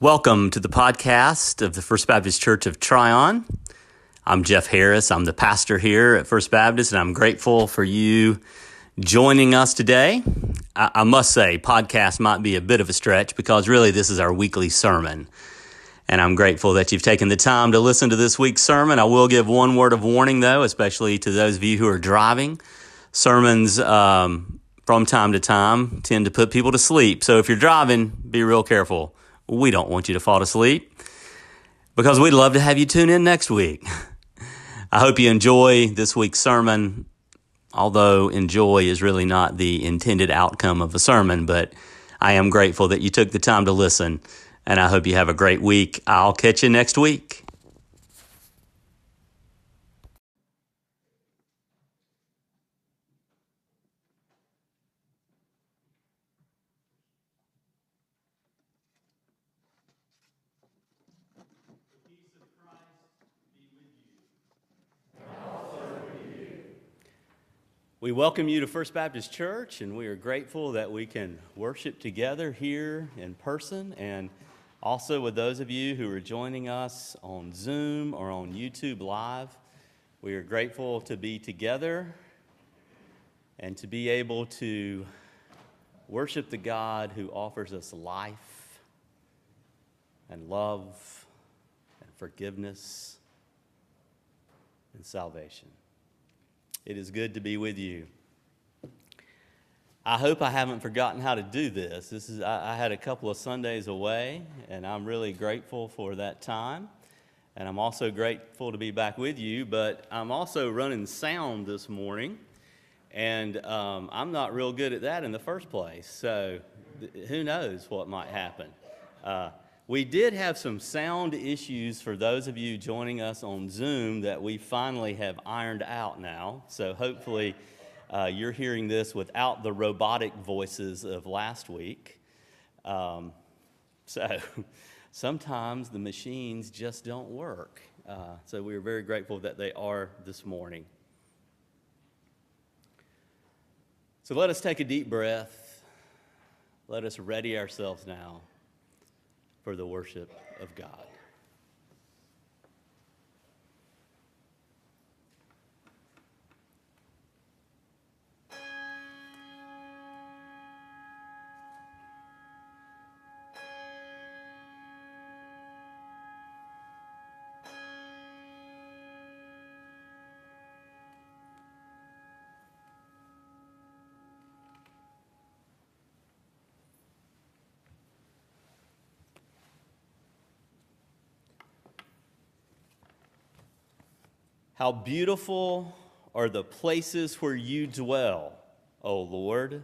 Welcome to the podcast of the First Baptist Church of Tryon. I'm Jeff Harris. I'm the pastor here at First Baptist, and I'm grateful for you joining us today. I, I must say, podcast might be a bit of a stretch because really this is our weekly sermon. And I'm grateful that you've taken the time to listen to this week's sermon. I will give one word of warning, though, especially to those of you who are driving. Sermons um, from time to time tend to put people to sleep. So if you're driving, be real careful. We don't want you to fall asleep because we'd love to have you tune in next week. I hope you enjoy this week's sermon, although enjoy is really not the intended outcome of a sermon, but I am grateful that you took the time to listen and I hope you have a great week. I'll catch you next week. We welcome you to First Baptist Church, and we are grateful that we can worship together here in person and also, with those of you who are joining us on Zoom or on YouTube Live, we are grateful to be together and to be able to worship the God who offers us life and love and forgiveness and salvation. It is good to be with you. I hope I haven't forgotten how to do this. This is I, I, had a couple of Sundays away, and I'm really grateful for that time. And I'm also grateful to be back with you. But I'm also running sound this morning, and um, I'm not real good at that in the first place. So th- who knows what might happen? Uh, we did have some sound issues for those of you joining us on Zoom that we finally have ironed out now. So hopefully uh, you're hearing this without the robotic voices of last week. Um, so sometimes the machines just don't work. Uh, so we are very grateful that they are this morning. So let us take a deep breath. Let us ready ourselves now for the worship of God. How beautiful are the places where you dwell, O Lord.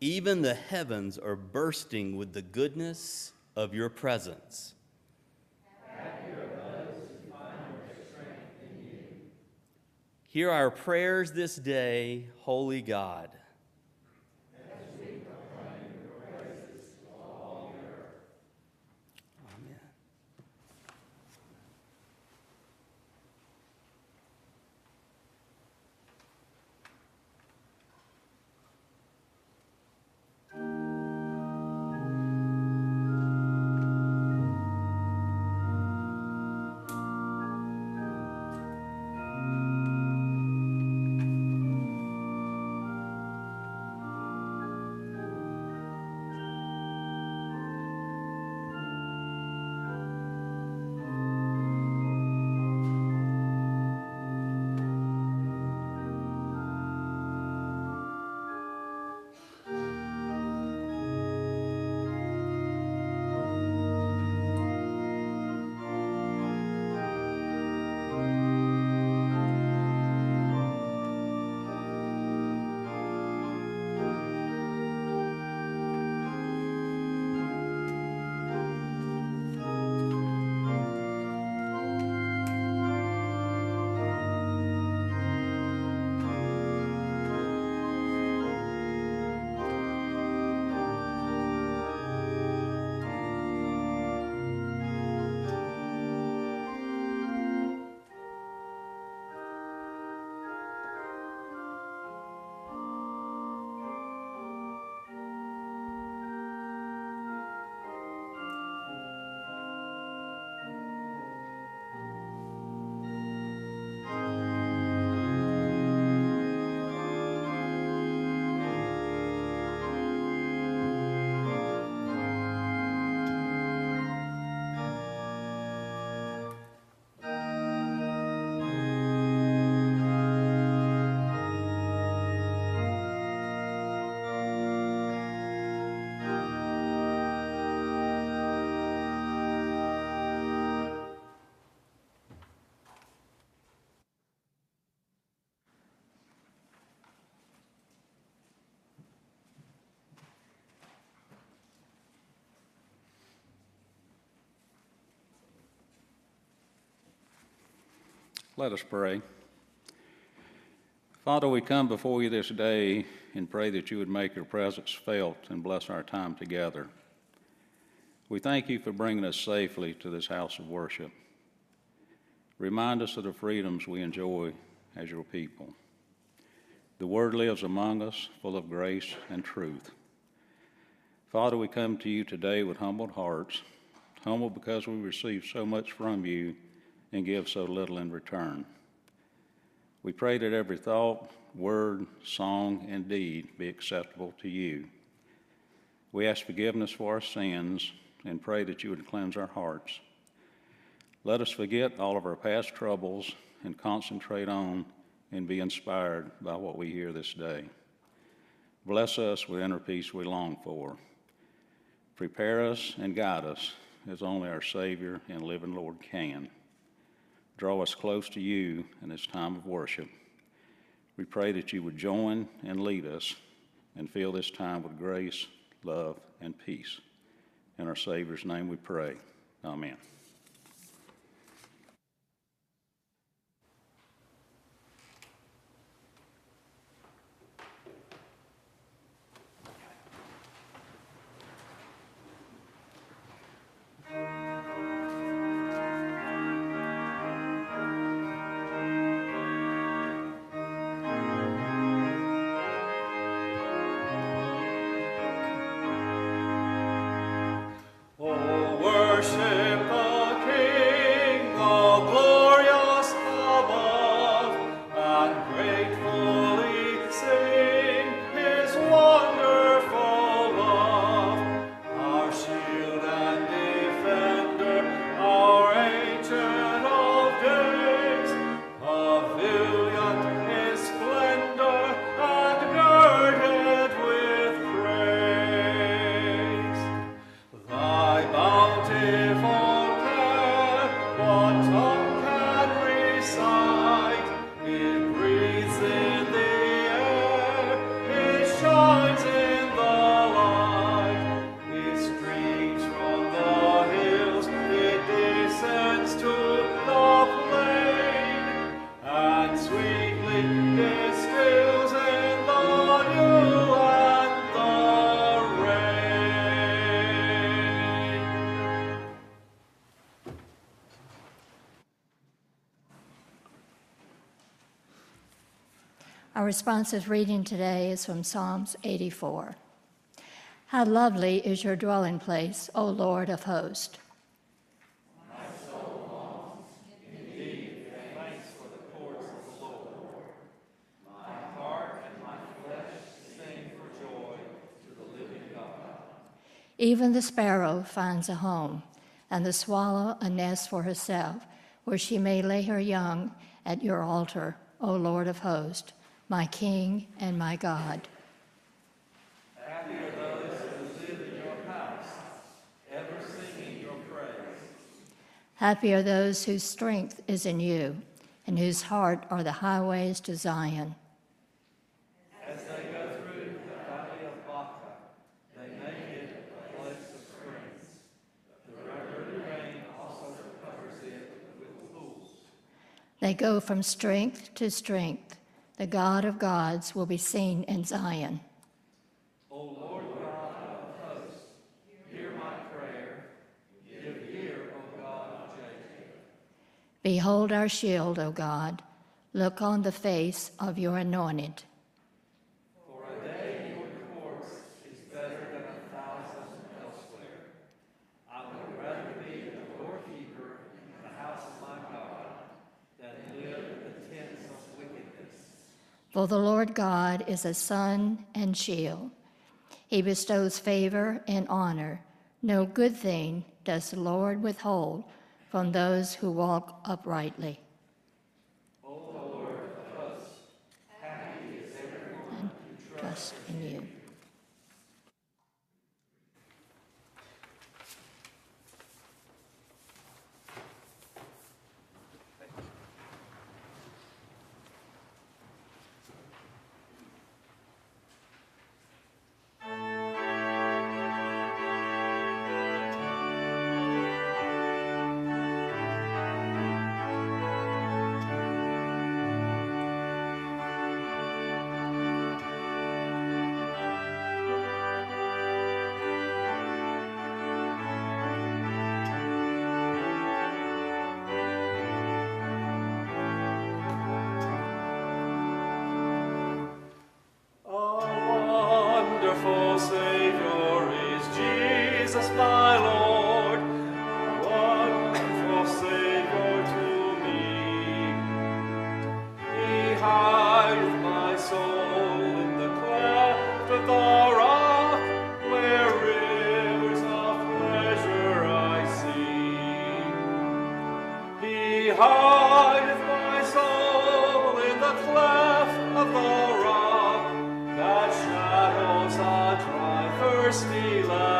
Even the heavens are bursting with the goodness of your presence. Hear our prayers this day, Holy God. Let us pray. Father, we come before you this day and pray that you would make your presence felt and bless our time together. We thank you for bringing us safely to this house of worship. Remind us of the freedoms we enjoy as your people. The Word lives among us, full of grace and truth. Father, we come to you today with humbled hearts, humble because we receive so much from you and give so little in return. We pray that every thought, word, song, and deed be acceptable to you. We ask forgiveness for our sins and pray that you would cleanse our hearts. Let us forget all of our past troubles and concentrate on and be inspired by what we hear this day. Bless us with inner peace we long for. Prepare us and guide us as only our Savior and living Lord can. Draw us close to you in this time of worship. We pray that you would join and lead us and fill this time with grace, love, and peace. In our Savior's name we pray. Amen. Responsive reading today is from Psalms 84. How lovely is your dwelling place, O Lord of hosts. My soul longs indeed for the courts of the Lord Lord. My heart and my flesh sing for joy to the living God. Even the sparrow finds a home, and the swallow a nest for herself, where she may lay her young at your altar, O Lord of hosts my King and my God. Happy are those who live in your house, ever singing your praise. Happy are those whose strength is in you, and whose heart are the highways to Zion. As they go through the valley of Baca, they make it a place of springs. The river rain also covers it with pools. They go from strength to strength the God of gods will be seen in Zion. O Lord God of hosts, hear my prayer. Give ear, O God of Jacob. Behold our shield, O God. Look on the face of your anointed. For a day in your courts is better than a thousand elsewhere. I would rather be a doorkeeper in the house of my God than live in the tents of wickedness. For the Lord God is a sun and shield. He bestows favor and honor. No good thing does the Lord withhold from those who walk uprightly. mercy lies.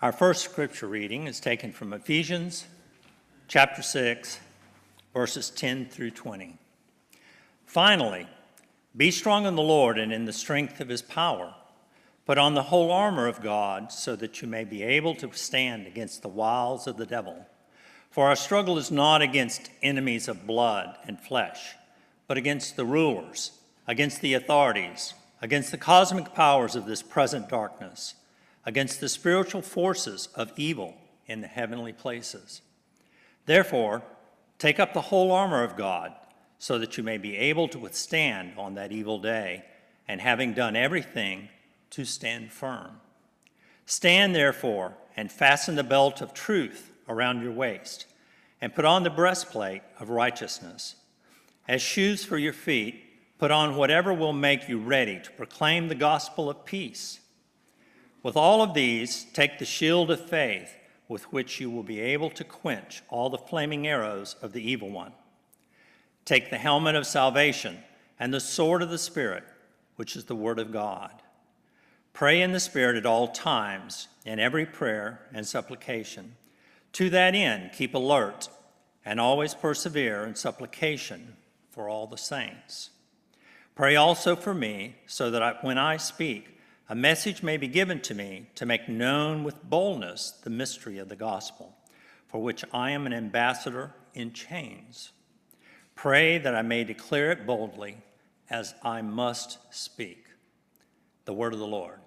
Our first scripture reading is taken from Ephesians chapter 6, verses 10 through 20. Finally, be strong in the Lord and in the strength of his power. Put on the whole armor of God so that you may be able to stand against the wiles of the devil. For our struggle is not against enemies of blood and flesh, but against the rulers, against the authorities, against the cosmic powers of this present darkness, against the spiritual forces of evil in the heavenly places. Therefore, take up the whole armor of God, so that you may be able to withstand on that evil day, and having done everything, to stand firm. Stand therefore, and fasten the belt of truth around your waist, and put on the breastplate of righteousness. As shoes for your feet, put on whatever will make you ready to proclaim the gospel of peace. With all of these, take the shield of faith with which you will be able to quench all the flaming arrows of the evil one. Take the helmet of salvation and the sword of the Spirit, which is the Word of God. Pray in the Spirit at all times, in every prayer and supplication. To that end, keep alert and always persevere in supplication for all the saints. Pray also for me, so that I, when I speak, a message may be given to me to make known with boldness the mystery of the gospel, for which I am an ambassador in chains. Pray that I may declare it boldly as I must speak. The word of the Lord.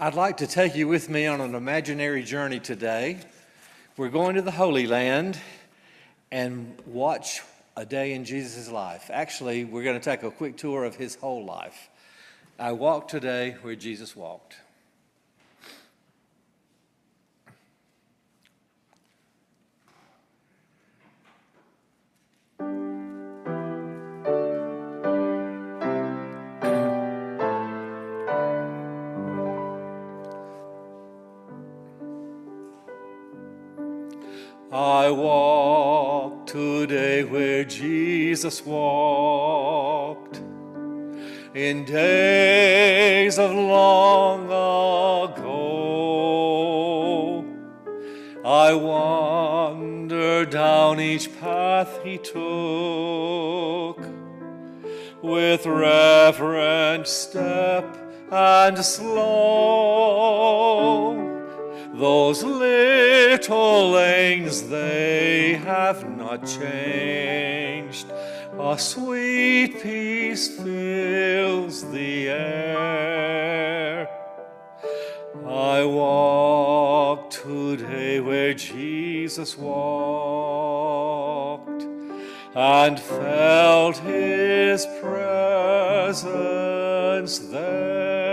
I'd like to take you with me on an imaginary journey today. We're going to the Holy Land and watch a day in Jesus' life. Actually, we're going to take a quick tour of his whole life. I walk today where Jesus walked. I walk today where Jesus walked in days of long ago. I wander down each path he took with reverent step and slow. Those little lanes, they have not changed. A sweet peace fills the air. I walk today where Jesus walked and felt his presence there.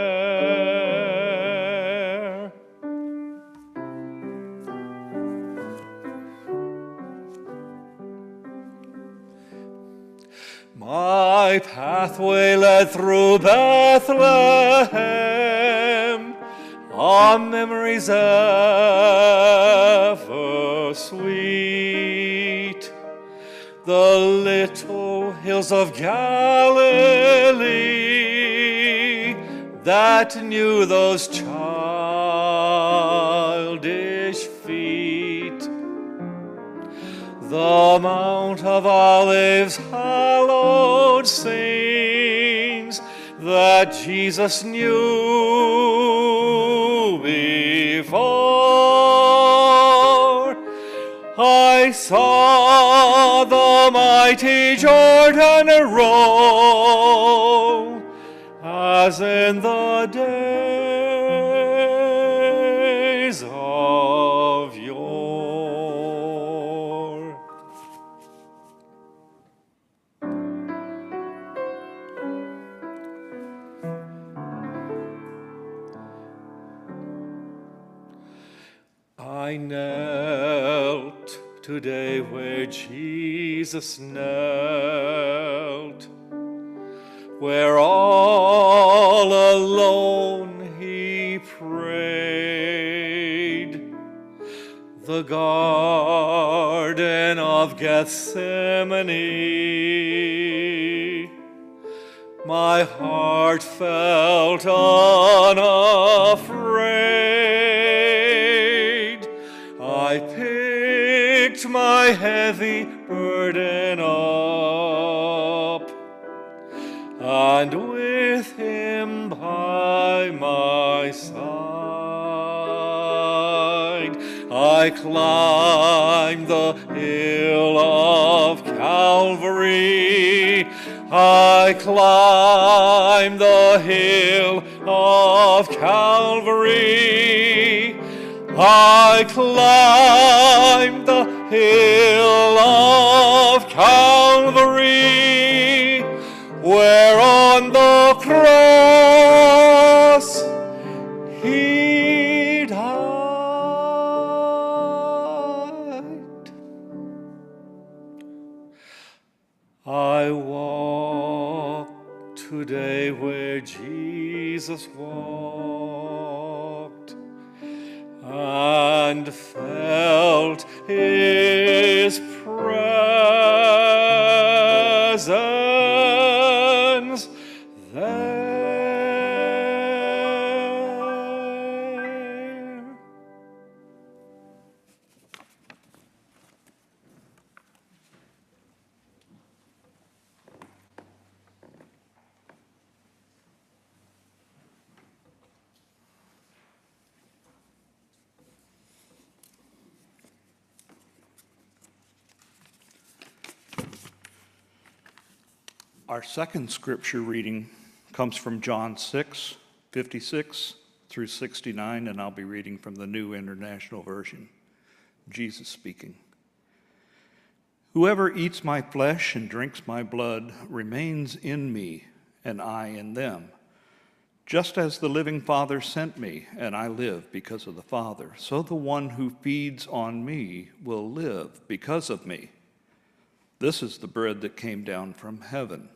My pathway led through Bethlehem, on memories ever sweet. The little hills of Galilee that knew those childish feet the Mount of Olives hallowed scenes that Jesus knew before. I saw the mighty Jordan roll as in the days I knelt today where Jesus knelt, where all alone he prayed. The Garden of Gethsemane. My heart felt unafraid. My heavy burden up, and with him by my side, I climb the hill of Calvary. I climb the hill of Calvary. I climbed the hill of Calvary, where on the cross Our second scripture reading comes from John 6, 56 through 69, and I'll be reading from the New International Version. Jesus speaking. Whoever eats my flesh and drinks my blood remains in me, and I in them. Just as the living Father sent me, and I live because of the Father, so the one who feeds on me will live because of me. This is the bread that came down from heaven.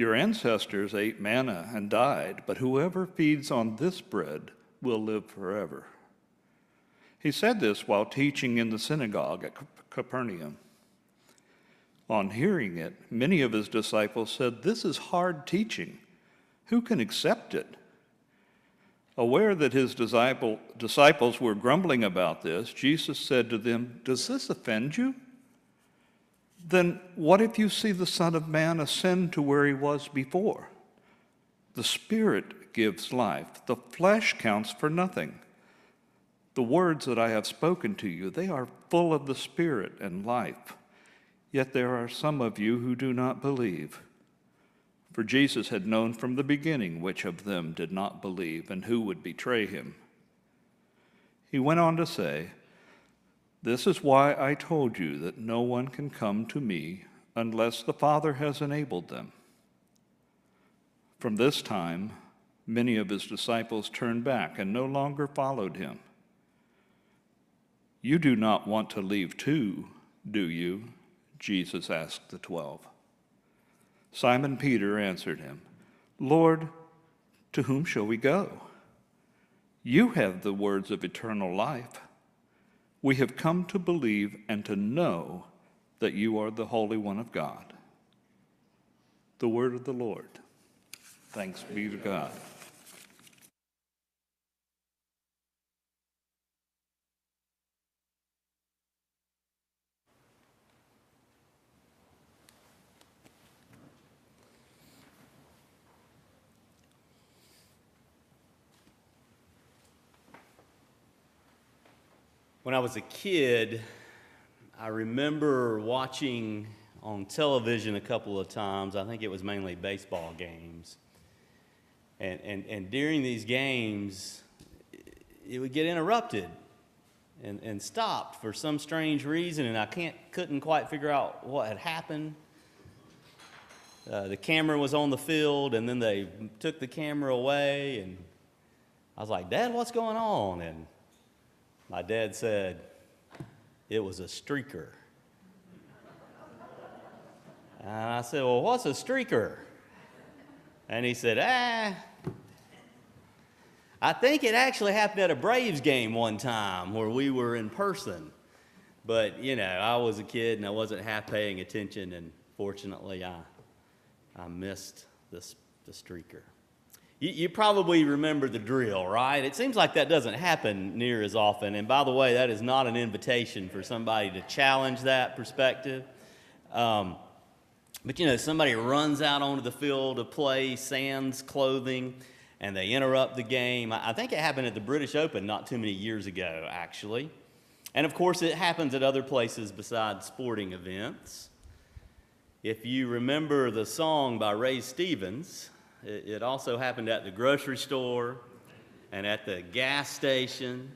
Your ancestors ate manna and died, but whoever feeds on this bread will live forever. He said this while teaching in the synagogue at Capernaum. On hearing it, many of his disciples said, This is hard teaching. Who can accept it? Aware that his disciple, disciples were grumbling about this, Jesus said to them, Does this offend you? Then what if you see the Son of Man ascend to where he was before? The Spirit gives life, the flesh counts for nothing. The words that I have spoken to you, they are full of the Spirit and life. Yet there are some of you who do not believe. For Jesus had known from the beginning which of them did not believe and who would betray him. He went on to say, This is why I told you that no one can come to me unless the Father has enabled them. From this time, many of his disciples turned back and no longer followed him. You do not want to leave too, do you? Jesus asked the twelve. Simon Peter answered him, Lord, to whom shall we go? You have the words of eternal life. We have come to believe and to know that you are the Holy One of God. The word of the Lord. Thanks be to God. When I was a kid, I remember watching on television a couple of times. I think it was mainly baseball games. And, and, and during these games, it would get interrupted and, and stopped for some strange reason, and I can't, couldn't quite figure out what had happened. Uh, the camera was on the field, and then they took the camera away, and I was like, Dad, what's going on? And my dad said, It was a streaker. And I said, Well, what's a streaker? And he said, Ah, I think it actually happened at a Braves game one time where we were in person. But, you know, I was a kid and I wasn't half paying attention, and fortunately, I, I missed this, the streaker. You, you probably remember the drill, right? It seems like that doesn't happen near as often. And by the way, that is not an invitation for somebody to challenge that perspective. Um, but you know, somebody runs out onto the field to play sans clothing and they interrupt the game. I think it happened at the British Open not too many years ago, actually. And of course, it happens at other places besides sporting events. If you remember the song by Ray Stevens, it, also happened at the grocery store and at the gas station.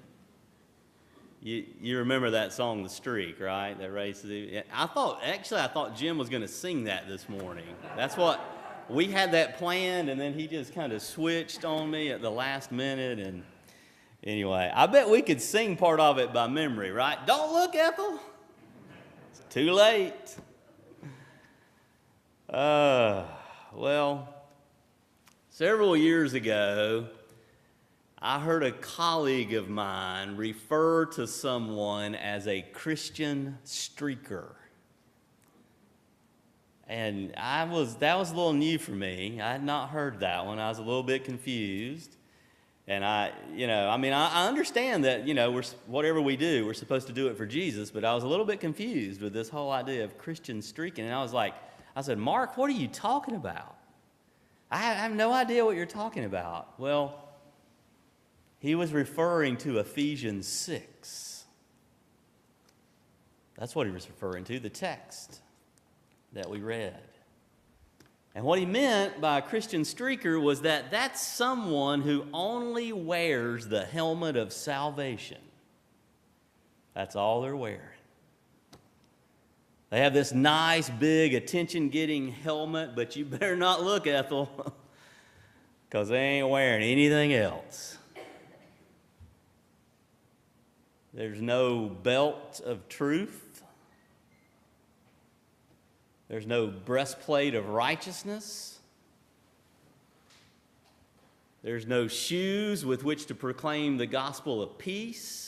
You, you remember that song, The Streak, right? That Stevens. I thought, actually, I thought Jim was going to sing that this morning. That's what we had that planned, and then he just kind of switched on me at the last minute. And anyway, I bet we could sing part of it by memory, right? Don't look, Ethel. It's too late. Uh, well, several years ago, I heard a colleague of mine refer to someone as a Christian streaker. And I was, that was a little new for me. I had not heard that one. I was a little bit confused. And I, you know, I mean, I, I understand that, you know, we're, whatever we do, we're supposed to do it for Jesus, but I was a little bit confused with this whole idea of Christian streaking. And I was like, I said, Mark, what are you talking about? I have, no idea what you're talking about. Well, he was referring to Ephesians 6. That's what he was referring to, the text that we read. And what he meant by a Christian streaker was that that's someone who only wears the helmet of salvation. That's all they're wearing. They have this nice, big, attention getting helmet, but you better not look, Ethel, because they ain't wearing anything else. There's no belt of truth. There's no breastplate of righteousness. There's no shoes with which to proclaim the gospel of peace.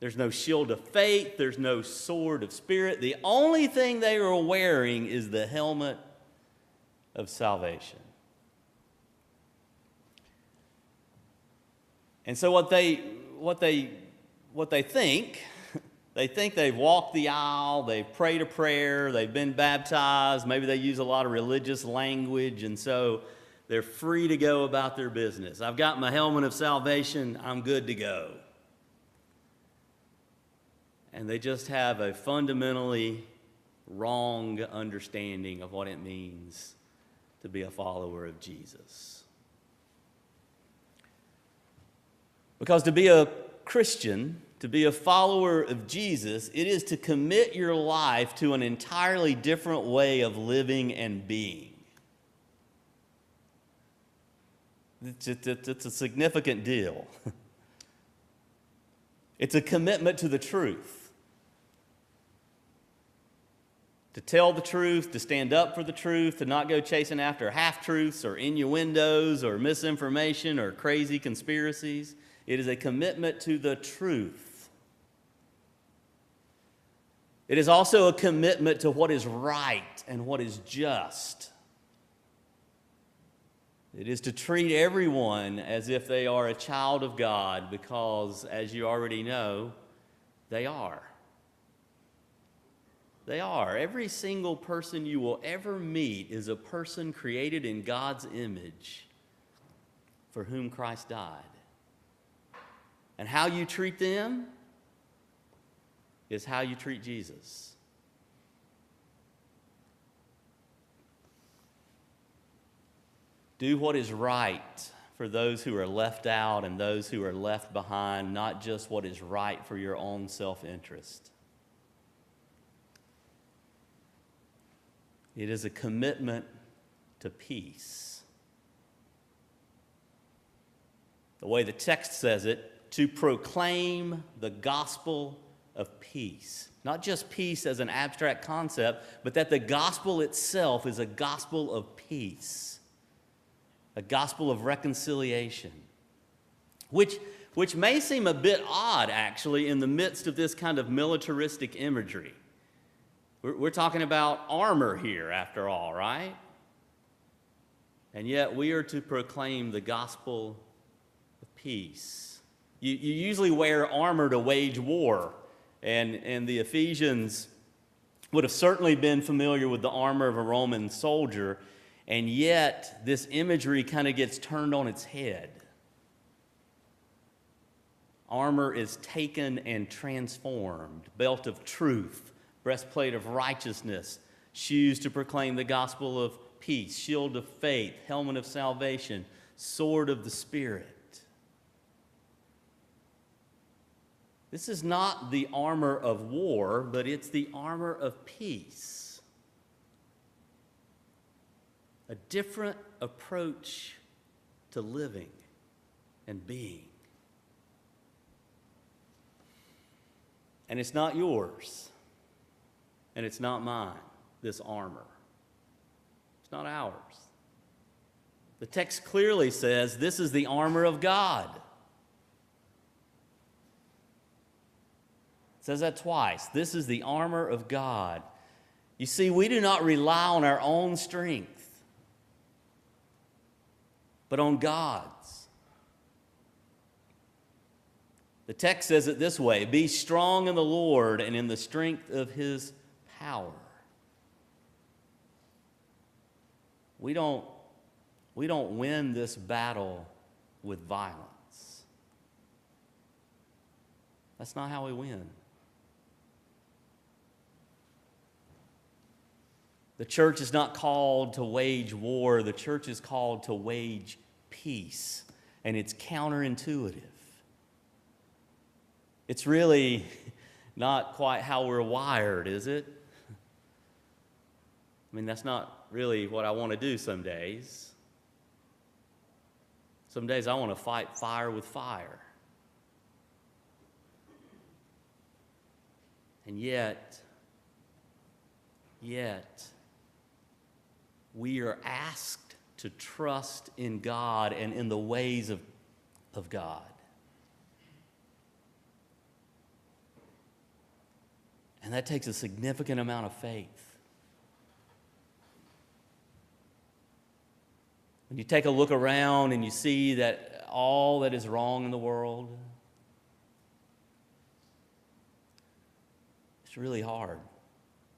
There's no shield of faith. There's no sword of spirit. The only thing they are wearing is the helmet of salvation. And so what they what they what they think they think they've walked the aisle, they've prayed a prayer, they've been baptized, maybe they use a lot of religious language, and so they're free to go about their business. I've got my helmet of salvation, I'm good to go. And they just have a fundamentally wrong understanding of what it means to be a follower of Jesus. Because to be a Christian, to be a follower of Jesus, it is to commit your life to an entirely different way of living and being. It's, a significant deal. It's a commitment to the truth. To tell the truth, to stand up for the truth, to not go chasing after half truths or innuendos or misinformation or crazy conspiracies. It is a commitment to the truth. It is also a commitment to what is right and what is just. It is to treat everyone as if they are a child of God because, as you already know, they are. They are. Every single person you will ever meet is a person created in God's image for whom Christ died. And how you treat them is how you treat Jesus. Do what is right for those who are left out and those who are left behind, not just what is right for your own self interest. It is a commitment to peace. The way the text says it, to proclaim the gospel of peace. Not just peace as an abstract concept, but that the gospel itself is a gospel of peace, a gospel of reconciliation, which, which may seem a bit odd, actually, in the midst of this kind of militaristic imagery. We're, we're talking about armor here, after all, right? And yet we are to proclaim the gospel of peace. You, you usually wear armor to wage war, and, and the Ephesians would have certainly been familiar with the armor of a Roman soldier, and yet this imagery kind of gets turned on its head. Armor is taken and transformed, belt of truth, breastplate of righteousness, shoes to proclaim the gospel of peace, shield of faith, helmet of salvation, sword of the Spirit. This is not the armor of war, but it's the armor of peace. A different approach to living and being. And it's not yours, and it's not mine, this armor. It's not ours. The text clearly says this is the armor of God. It says that twice. This is the armor of God. You see, we do not rely on our own strength, but on God's. The text says it this way Be strong in the Lord and in the strength of his power. We don't, we don't win this battle with violence. That's not how we win. The church is not called to wage war, the church is called to wage peace. And it's counterintuitive. It's really not quite how we're wired, is it? I mean, that's not really what I want to do some days. Some days I want to fight fire with fire. And yet, yet, we are asked to trust in God and in the ways of, of God. And that takes a significant amount of faith. When you take a look around and you see that all that is wrong in the world, it's really hard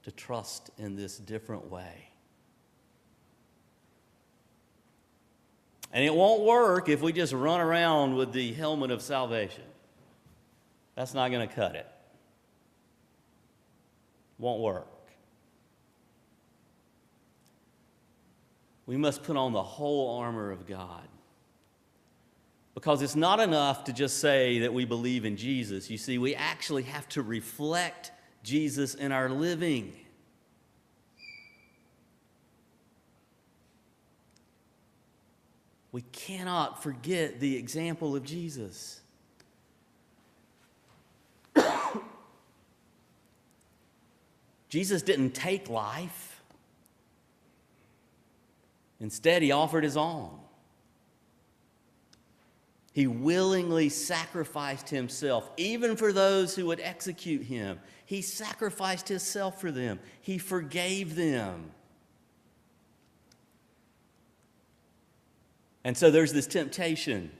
to trust in this different way. And it won't work if we just run around with the helmet of salvation. That's not going to cut it. Won't work. We must put on the whole armor of God. Because it's not enough to just say that we believe in Jesus. You see, we actually have to reflect Jesus in our living. We cannot forget the example of Jesus. Jesus didn't take life. Instead, he offered his own. He willingly sacrificed himself, even for those who would execute him. He sacrificed himself for them, he forgave them. And so there's this temptation.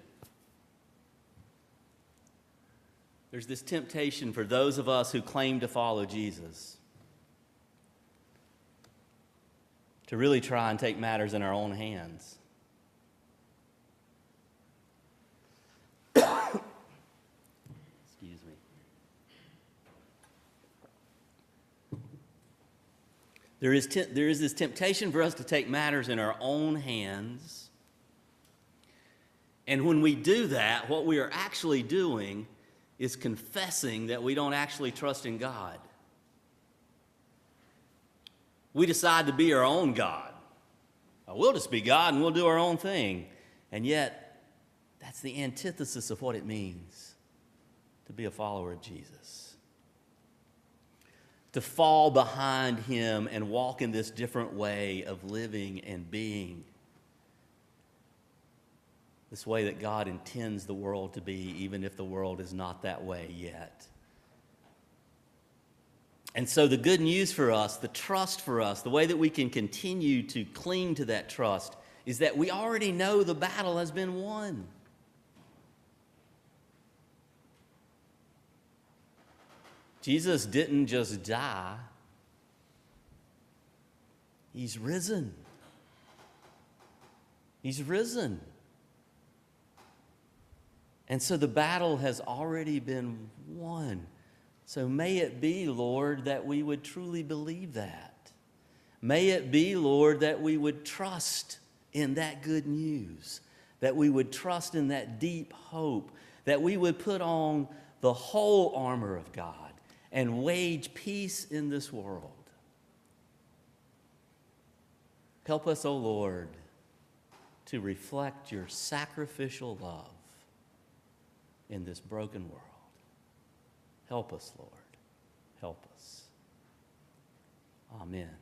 There's this temptation for those of us who claim to follow Jesus to really try and take matters in our own hands. Excuse me. There is, te- there is this temptation for us to take matters in our own hands. And when we do that, what we are actually doing is confessing that we don't actually trust in God. We decide to be our own God. We'll just be God and we'll do our own thing. And yet, that's the antithesis of what it means to be a follower of Jesus. To fall behind Him and walk in this different way of living and being. This way that God intends the world to be, even if the world is not that way yet. And so, the good news for us, the trust for us, the way that we can continue to cling to that trust is that we already know the battle has been won. Jesus didn't just die, He's risen. He's risen. And so the battle has already been won. So may it be, Lord, that we would truly believe that. May it be, Lord, that we would trust in that good news, that we would trust in that deep hope, that we would put on the whole armor of God and wage peace in this world. Help us, O oh Lord, to reflect your sacrificial love in this broken world. Help us, Lord. Help us. Amen.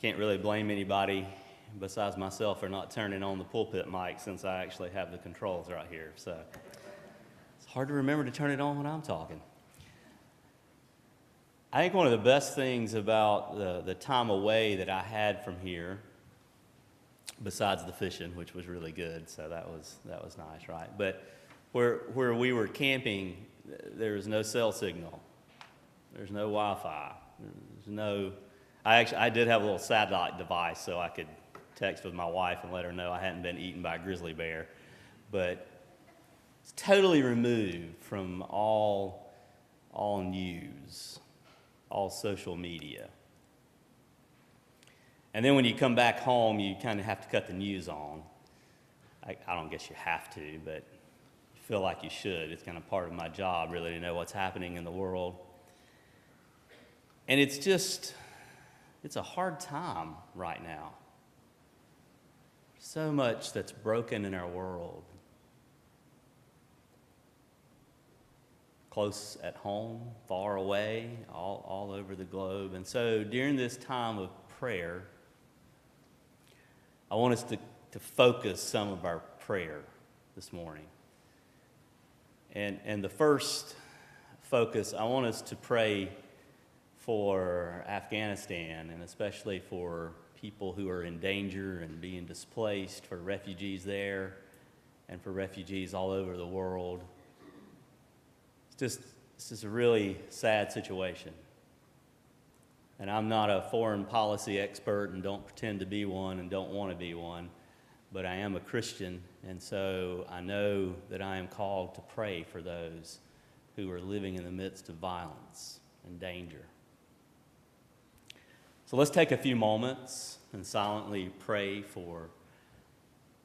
Can't really blame anybody besides myself for not turning on the pulpit mic since I actually have the controls right here. So it's hard to remember to turn it on when I'm talking. I think one of the best things about the, the time away that I had from here, besides the fishing, which was really good, so that was, that was nice, right? But where, where we were camping, there was no cell signal. There's no Wi-Fi. There's no. I actually I did have a little satellite device so I could text with my wife and let her know I hadn't been eaten by a grizzly bear, but it's totally removed from all all news, all social media. And then when you come back home, you kind of have to cut the news on. I, I don't guess you have to, but you feel like you should. It's kind of part of my job, really, to know what's happening in the world. And it's just, it's a hard time right now. So much that's broken in our world. Close at home, far away, all, all over the globe. And so during this time of prayer, I want us to, to focus some of our prayer this morning. And, and the first focus, I want us to pray for Afghanistan and especially for people who are in danger and being displaced, for refugees there and for refugees all over the world. It's just, this is a really sad situation. And I'm not a foreign policy expert and don't pretend to be one and don't want to be one, but I am a Christian, and so I know that I am called to pray for those who are living in the midst of violence and danger. So let's take a few moments and silently pray for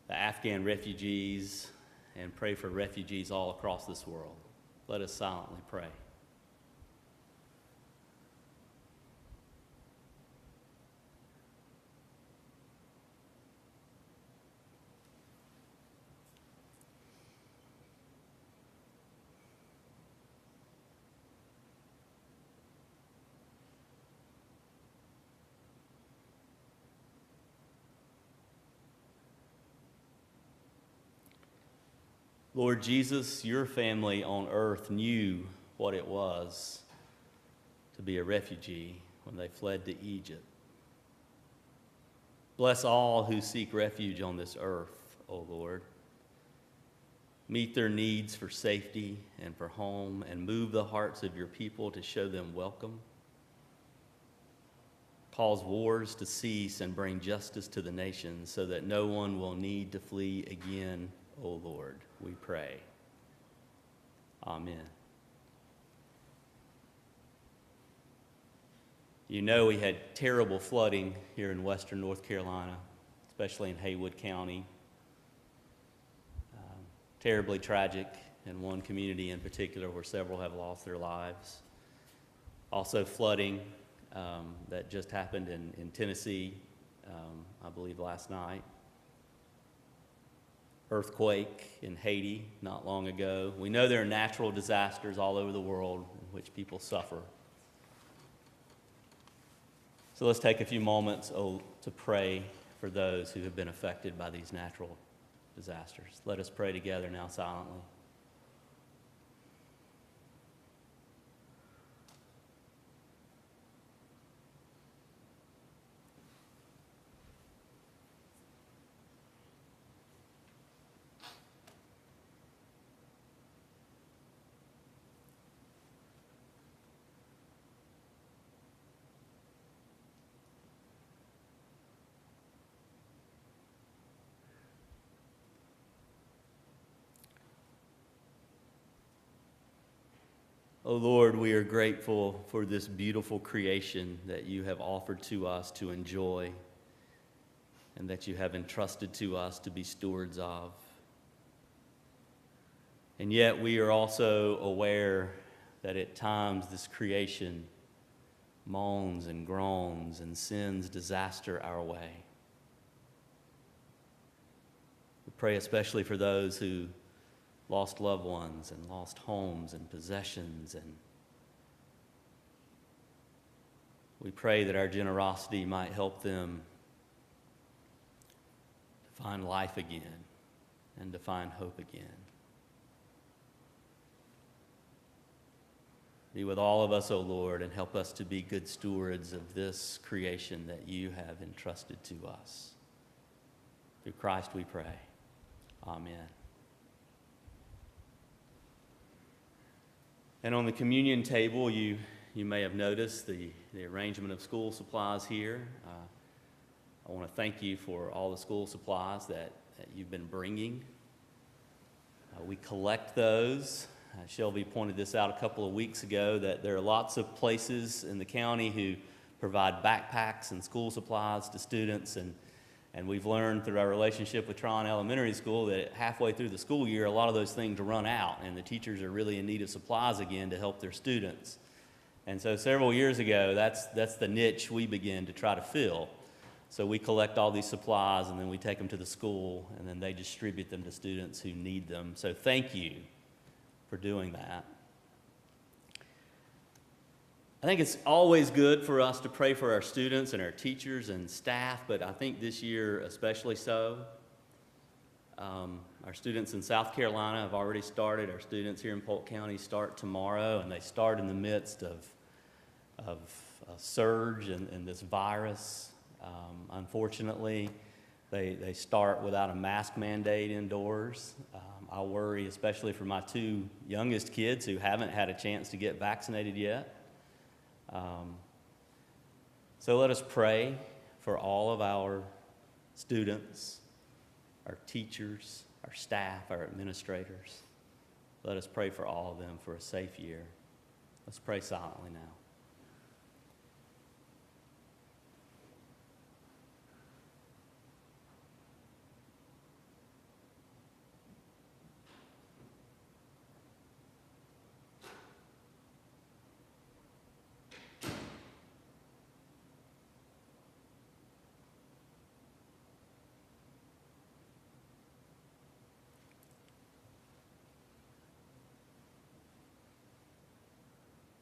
the Afghan refugees and pray for refugees all across this world. Let us silently pray. Lord Jesus, your family on earth knew what it was to be a refugee when they fled to Egypt. Bless all who seek refuge on this earth, O Lord. Meet their needs for safety and for home, and move the hearts of your people to show them welcome. Cause wars to cease and bring justice to the nations so that no one will need to flee again, O Lord we pray. Amen. You know, we had terrible flooding here in western North Carolina, especially in Haywood County. Um, terribly tragic in one community in particular where several have lost their lives. Also, flooding um, that just happened in, in Tennessee, um, I believe, last night earthquake in Haiti not long ago. We know there are natural disasters all over the world in which people suffer. So let's take a few moments oh, to pray for those who have been affected by these natural disasters. Let us pray together now silently. Oh Lord, we are grateful for this beautiful creation that you have offered to us to enjoy and that you have entrusted to us to be stewards of. And yet we are also aware that at times this creation moans and groans and sends disaster our way. We pray especially for those who lost loved ones and lost homes and possessions and We pray that our generosity might help them to find life again and to find hope again. Be with all of us, O Lord, and help us to be good stewards of this creation that you have entrusted to us. Through Christ we pray. Amen. And on the communion table, you, you may have noticed the, the arrangement of school supplies here. Uh, I want to thank you for all the school supplies that, that you've been bringing. Uh, we collect those. Uh, Shelby pointed this out a couple of weeks ago that there are lots of places in the county who provide backpacks and school supplies to students. And, and we've learned through our relationship with Tryon Elementary School that halfway through the school year, a lot of those things run out, and the teachers are really in need of supplies again to help their students. And so several years ago, that's, that's the niche we begin to try to fill. So we collect all these supplies and then we take them to the school and then they distribute them to students who need them. So thank you for doing that. I think it's always good for us to pray for our students and our teachers and staff, but I think this year especially so. Um, our students in South Carolina have already started. Our students here in Polk County start tomorrow, and they start in the midst of, of a surge and, and this virus. Um, unfortunately, they, they start without a mask mandate indoors. Um, I worry, especially for my two youngest kids who haven't had a chance to get vaccinated yet. Um, so let us pray for all of our students, our teachers, our staff, our administrators. Let us pray for all of them for a safe year. Let's pray silently now.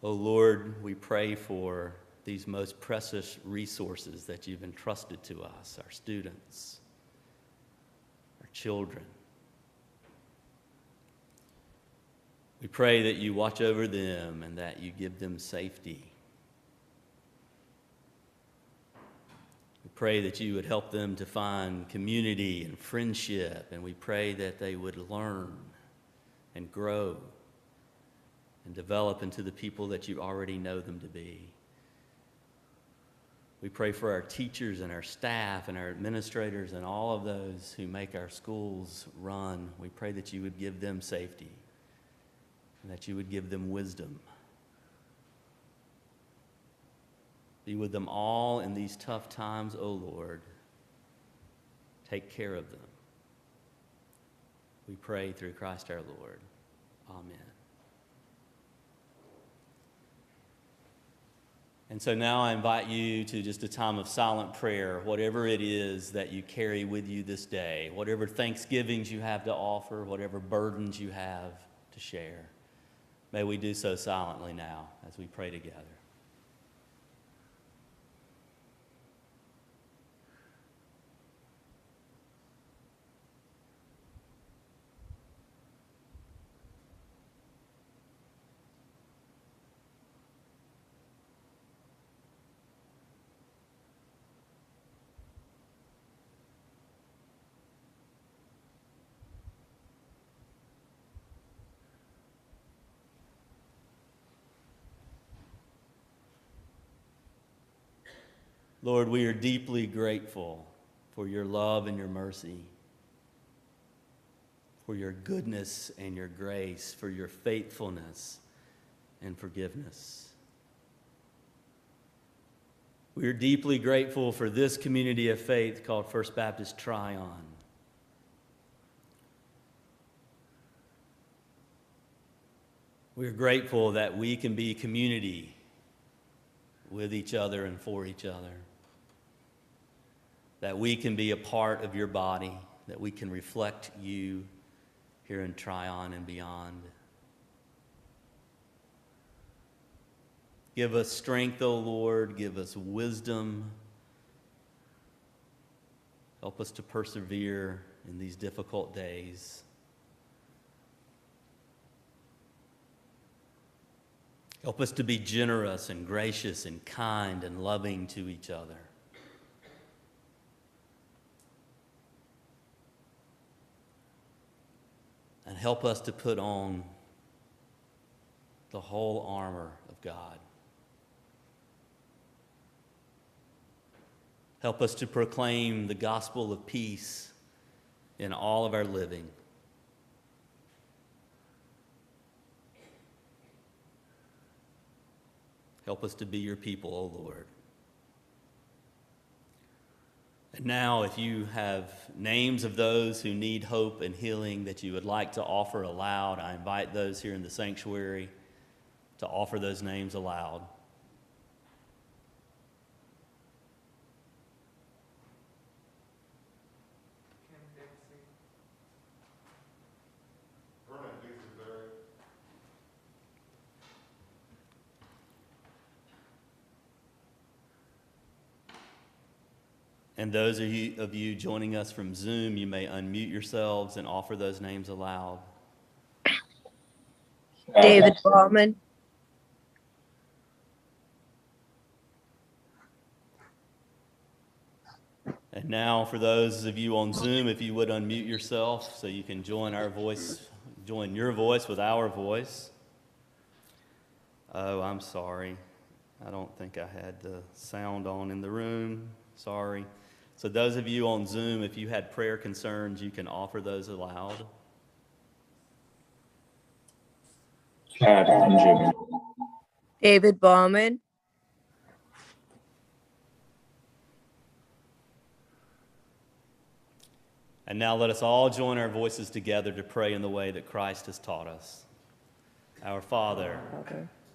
Oh Lord, we pray for these most precious resources that you've entrusted to us our students, our children. We pray that you watch over them and that you give them safety. We pray that you would help them to find community and friendship, and we pray that they would learn and grow and develop into the people that you already know them to be. We pray for our teachers and our staff and our administrators and all of those who make our schools run. We pray that you would give them safety and that you would give them wisdom. Be with them all in these tough times, O oh Lord. Take care of them. We pray through Christ our Lord. Amen. And so now I invite you to just a time of silent prayer, whatever it is that you carry with you this day, whatever thanksgivings you have to offer, whatever burdens you have to share. May we do so silently now as we pray together. Lord, we are deeply grateful for your love and your mercy, for your goodness and your grace, for your faithfulness and forgiveness. We are deeply grateful for this community of faith called First Baptist Tryon. We are grateful that we can be community with each other and for each other that we can be a part of your body, that we can reflect you here in Tryon and beyond. Give us strength, O Lord. Give us wisdom. Help us to persevere in these difficult days. Help us to be generous and gracious and kind and loving to each other. And help us to put on the whole armor of God. Help us to proclaim the gospel of peace in all of our living. Help us to be your people, O Lord. And now, if you have names of those who need hope and healing that you would like to offer aloud, I invite those here in the sanctuary to offer those names aloud. And those of you, of you joining us from Zoom, you may unmute yourselves and offer those names aloud. David Ballman, And now, for those of you on Zoom, if you would unmute yourself so you can join our voice, join your voice with our voice. Oh, I'm sorry. I don't think I had the sound on in the room. Sorry. So, those of you on Zoom, if you had prayer concerns, you can offer those aloud. Chad Benjamin. David Ballman, And now let us all join our voices together to pray in the way that Christ has taught us. Our Father,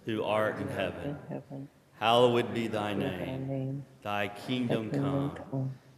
who art in heaven, hallowed be thy name. Thy kingdom come,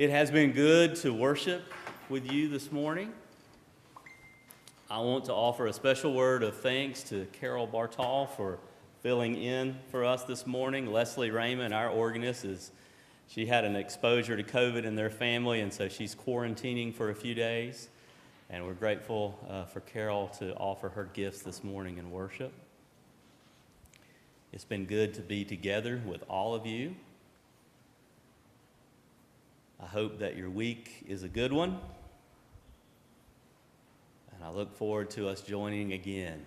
It has been good to worship with you this morning. I want to offer a special word of thanks to Carol Bartol for filling in for us this morning. Leslie Raymond, our organist, is she had an exposure to COVID in their family, and so she's quarantining for a few days. And we're grateful uh, for Carol to offer her gifts this morning in worship. It's been good to be together with all of you. I hope that your week is a good one. And I look forward to us joining again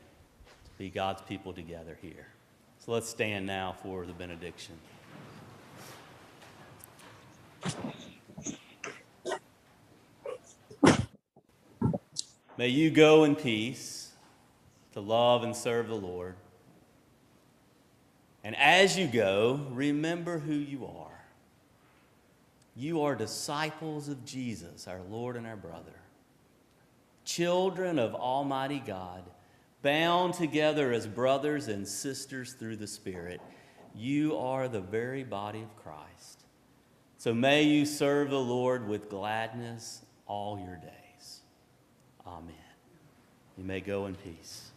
to be God's people together here. So let's stand now for the benediction. May you go in peace to love and serve the Lord. And as you go, remember who you are. You are disciples of Jesus, our Lord and our brother, children of Almighty God, bound together as brothers and sisters through the Spirit. You are the very body of Christ. So may you serve the Lord with gladness all your days. Amen. You may go in peace.